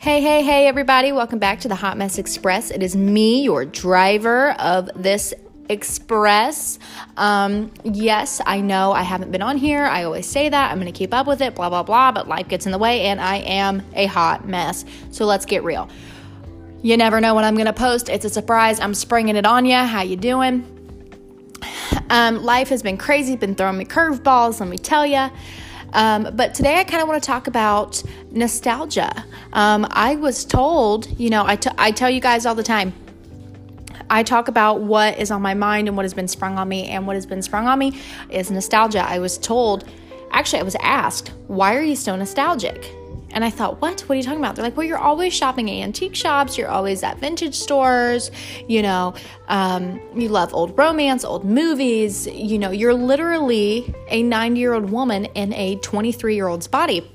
Hey, hey, hey, everybody. Welcome back to the Hot Mess Express. It is me, your driver of this express. Um, yes, I know I haven't been on here. I always say that. I'm going to keep up with it, blah, blah, blah, but life gets in the way and I am a hot mess. So let's get real. You never know when I'm going to post. It's a surprise. I'm springing it on you. How you doing? Um, life has been crazy, been throwing me curveballs, let me tell you. Um, but today I kind of want to talk about nostalgia. Um, I was told, you know, I, t- I tell you guys all the time, I talk about what is on my mind and what has been sprung on me, and what has been sprung on me is nostalgia. I was told, actually, I was asked, why are you so nostalgic? And I thought, what? What are you talking about? They're like, well, you're always shopping at antique shops. You're always at vintage stores. You know, um, you love old romance, old movies. You know, you're literally a 90 year old woman in a 23 year old's body.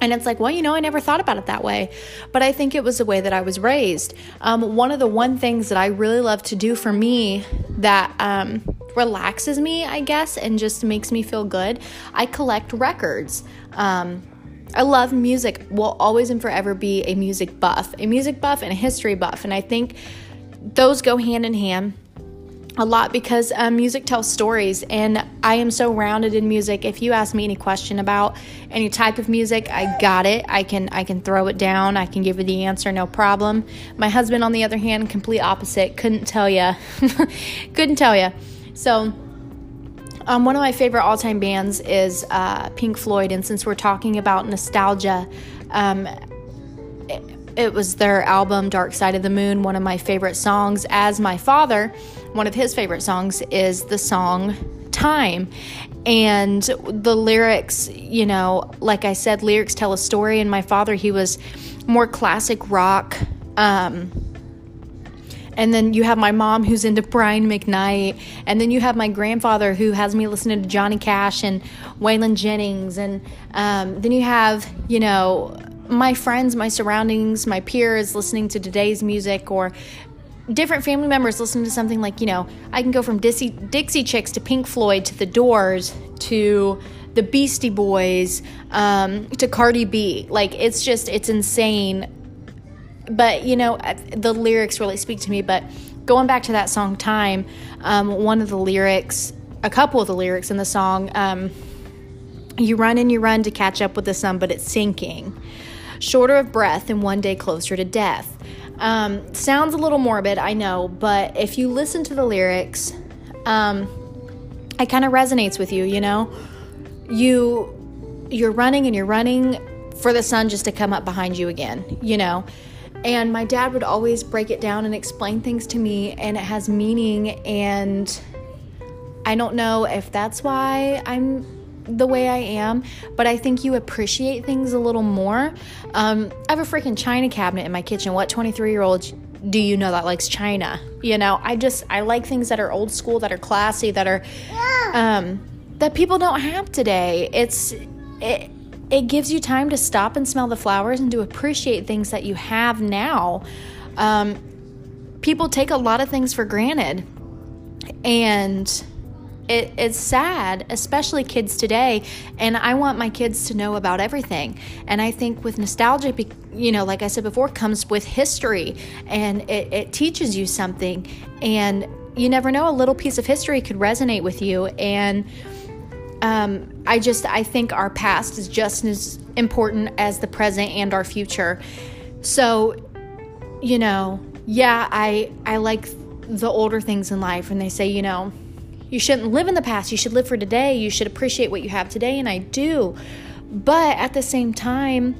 And it's like, well, you know, I never thought about it that way. But I think it was the way that I was raised. Um, one of the one things that I really love to do for me that um, relaxes me, I guess, and just makes me feel good, I collect records. Um, I love music, will always and forever be a music buff, a music buff and a history buff. And I think those go hand in hand a lot because um, music tells stories. And i am so rounded in music. If you ask me any question about any type of music i got it. I can i can throw it down. I can give you the answer no problem. My husband on the other hand complete opposite. Couldn't tell you couldn't tell you so um, one of my favorite all time bands is uh, Pink Floyd, and since we're talking about nostalgia, um, it, it was their album Dark Side of the Moon, one of my favorite songs. As my father, one of his favorite songs is the song Time. And the lyrics, you know, like I said, lyrics tell a story. And my father, he was more classic rock. Um, and then you have my mom who's into Brian McKnight. And then you have my grandfather who has me listening to Johnny Cash and Waylon Jennings. And um, then you have, you know, my friends, my surroundings, my peers listening to today's music or different family members listening to something like, you know, I can go from Dixie, Dixie Chicks to Pink Floyd to The Doors to the Beastie Boys um, to Cardi B. Like, it's just, it's insane but you know the lyrics really speak to me but going back to that song time um, one of the lyrics a couple of the lyrics in the song um, you run and you run to catch up with the sun but it's sinking. Shorter of breath and one day closer to death. Um, sounds a little morbid i know but if you listen to the lyrics um, it kind of resonates with you you know? You you're running and you're running for the sun just to come up behind you again you know and my dad would always break it down and explain things to me, and it has meaning. And I don't know if that's why I'm the way I am, but I think you appreciate things a little more. Um, I have a freaking china cabinet in my kitchen. What 23 year old do you know that likes china? You know, I just, I like things that are old school, that are classy, that are, um, that people don't have today. It's, it, it gives you time to stop and smell the flowers and to appreciate things that you have now. Um, people take a lot of things for granted, and it, it's sad, especially kids today. And I want my kids to know about everything. And I think with nostalgia, you know, like I said before, comes with history, and it, it teaches you something. And you never know, a little piece of history could resonate with you. And um, I just I think our past is just as important as the present and our future. So, you know, yeah, I I like the older things in life, and they say, you know, you shouldn't live in the past. You should live for today. You should appreciate what you have today, and I do. But at the same time,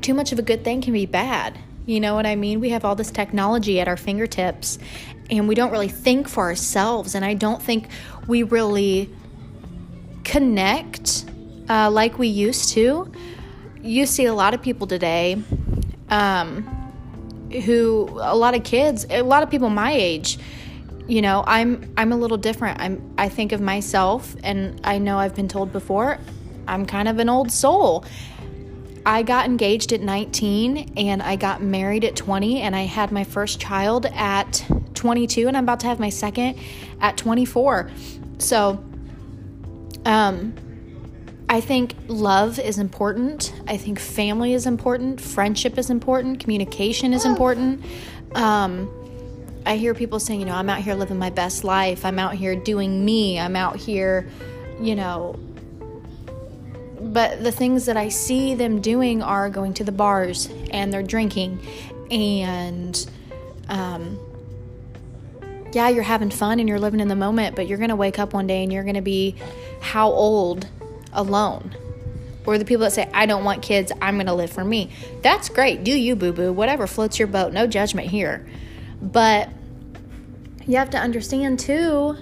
too much of a good thing can be bad. You know what I mean? We have all this technology at our fingertips, and we don't really think for ourselves. And I don't think we really connect uh, like we used to. You see a lot of people today um, who, a lot of kids, a lot of people my age. You know, I'm I'm a little different. I'm I think of myself, and I know I've been told before, I'm kind of an old soul. I got engaged at 19 and I got married at 20 and I had my first child at 22 and I'm about to have my second at 24. So um, I think love is important. I think family is important. Friendship is important. Communication is important. Um, I hear people saying, you know, I'm out here living my best life. I'm out here doing me. I'm out here, you know. But the things that I see them doing are going to the bars and they're drinking. And, um, yeah, you're having fun and you're living in the moment, but you're going to wake up one day and you're going to be how old alone? Or the people that say, I don't want kids, I'm going to live for me. That's great. Do you, boo boo. Whatever floats your boat. No judgment here. But you have to understand too,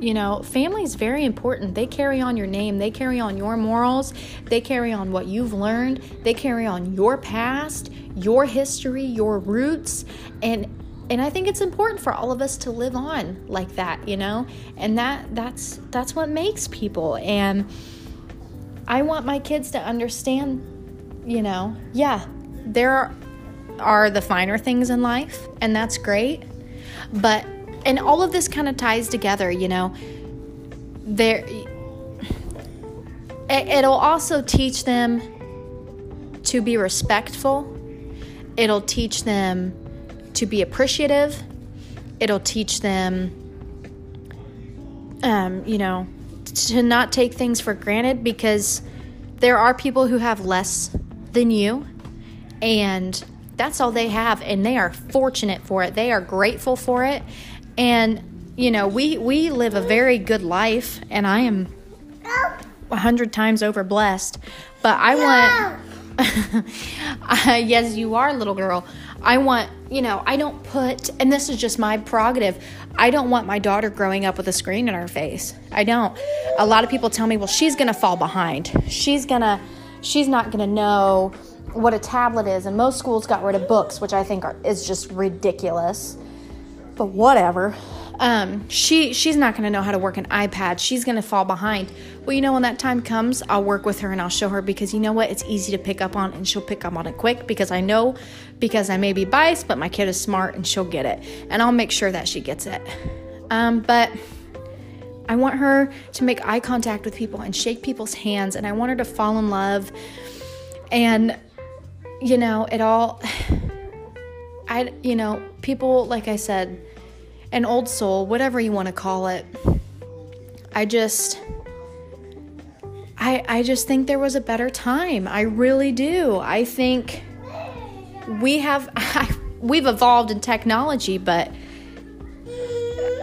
you know, family is very important. They carry on your name, they carry on your morals, they carry on what you've learned, they carry on your past, your history, your roots, and and I think it's important for all of us to live on like that, you know? And that that's that's what makes people and I want my kids to understand, you know, yeah, there are the finer things in life and that's great. But and all of this kind of ties together, you know. There it'll also teach them to be respectful. It'll teach them to be appreciative. It'll teach them, um, you know, to not take things for granted because there are people who have less than you and that's all they have and they are fortunate for it. They are grateful for it and, you know, we, we live a very good life, and I am a hundred times over blessed. But I want, yes, you are, little girl. I want, you know, I don't put, and this is just my prerogative, I don't want my daughter growing up with a screen in her face. I don't. A lot of people tell me, well, she's going to fall behind. She's going to, she's not going to know what a tablet is. And most schools got rid of books, which I think are, is just ridiculous but whatever. Um, she she's not going to know how to work an iPad. She's going to fall behind. Well, you know when that time comes, I'll work with her and I'll show her because you know what? It's easy to pick up on and she'll pick up on it quick because I know because I may be biased, but my kid is smart and she'll get it. And I'll make sure that she gets it. Um, but I want her to make eye contact with people and shake people's hands and I want her to fall in love. And you know, it all I, you know, people, like I said, an old soul, whatever you want to call it, I just, I, I just think there was a better time. I really do. I think we have, I, we've evolved in technology, but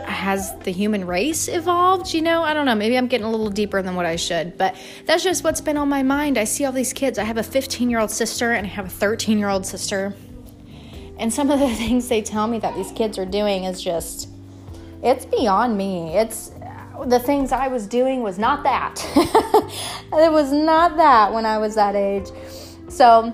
has the human race evolved? You know, I don't know. Maybe I'm getting a little deeper than what I should, but that's just what's been on my mind. I see all these kids. I have a 15 year old sister and I have a 13 year old sister and some of the things they tell me that these kids are doing is just, it's beyond me. It's the things I was doing was not that. it was not that when I was that age. So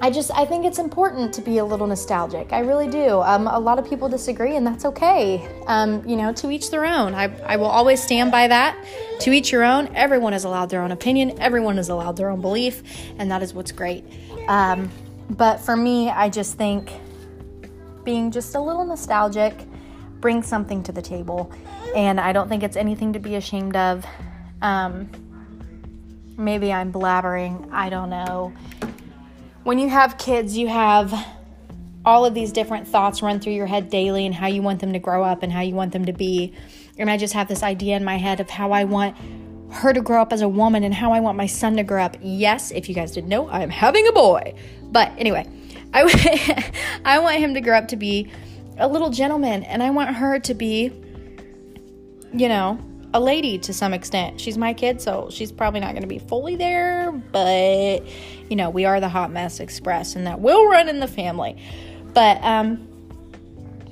I just, I think it's important to be a little nostalgic. I really do. Um, a lot of people disagree, and that's okay. Um, you know, to each their own. I, I will always stand by that. To each your own. Everyone is allowed their own opinion, everyone is allowed their own belief, and that is what's great. Um, but for me, I just think being just a little nostalgic brings something to the table. And I don't think it's anything to be ashamed of. Um, maybe I'm blabbering. I don't know. When you have kids, you have all of these different thoughts run through your head daily and how you want them to grow up and how you want them to be. And I just have this idea in my head of how I want her to grow up as a woman and how I want my son to grow up. Yes, if you guys didn't know, I'm having a boy. But anyway, I, I want him to grow up to be a little gentleman and I want her to be, you know, a lady to some extent. She's my kid, so she's probably not going to be fully there, but you know, we are the Hot Mess Express and that will run in the family. But um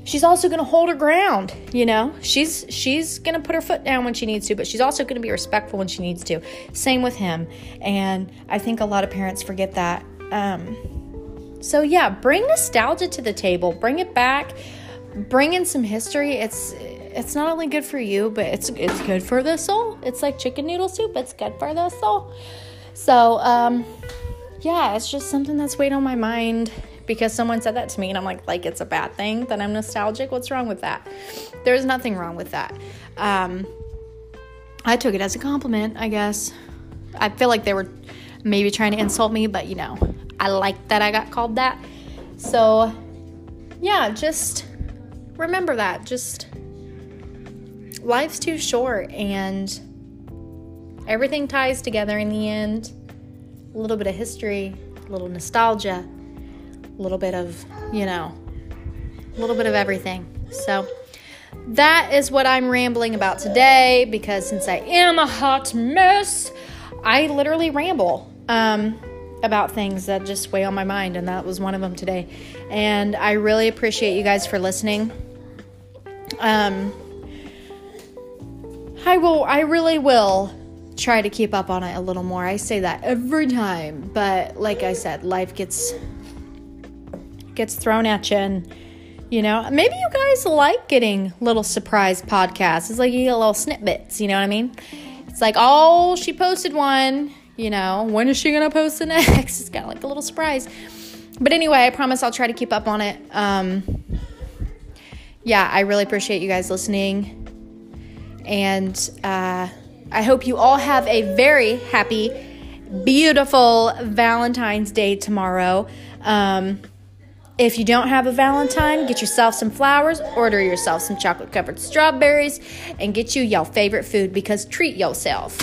she's also going to hold her ground you know? She's she's going to put her foot down when she needs to but she's also going to be respectful when she needs to. Same with him. And i think a lot of parents forget that. Um, so yeah bring nostalgia to the table. Bring it back. Bring in some history. It's it's not only good for you but it's it's good for the soul. It's like chicken noodle soup. It's good for the soul. So um yeah it's just something that's weighed on my mind because someone said that to me and I'm like, like it's a bad thing that I'm nostalgic. What's wrong with that? There's nothing wrong with that. Um, I took it as a compliment, I guess. I feel like they were maybe trying to insult me, but you know, I like that I got called that. So, yeah, just remember that. Just life's too short and everything ties together in the end. A little bit of history, a little nostalgia, a little bit of, you know, a little bit of everything. So, that is what I'm rambling about today because since I am a hot mess, I literally ramble um, about things that just weigh on my mind, and that was one of them today. And I really appreciate you guys for listening. Um, I will, I really will try to keep up on it a little more. I say that every time, but like I said, life gets gets thrown at you and you know, maybe you guys like getting little surprise podcasts. It's like you get little snippets, you know what I mean? It's like, oh, she posted one, you know, when is she gonna post the next? It's kind of like a little surprise. But anyway, I promise I'll try to keep up on it. Um, yeah, I really appreciate you guys listening. And uh, I hope you all have a very happy, beautiful Valentine's Day tomorrow. Um, if you don't have a Valentine, get yourself some flowers, order yourself some chocolate covered strawberries, and get you your favorite food because treat yourself.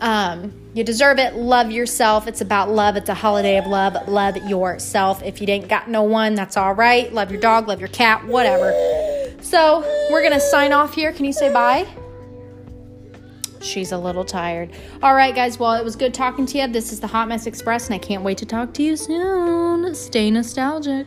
Um, you deserve it. Love yourself. It's about love. It's a holiday of love. Love yourself. If you didn't got no one, that's all right. Love your dog, love your cat, whatever. So, we're going to sign off here. Can you say bye? She's a little tired. All right, guys. Well, it was good talking to you. This is the Hot Mess Express, and I can't wait to talk to you soon. Stay nostalgic.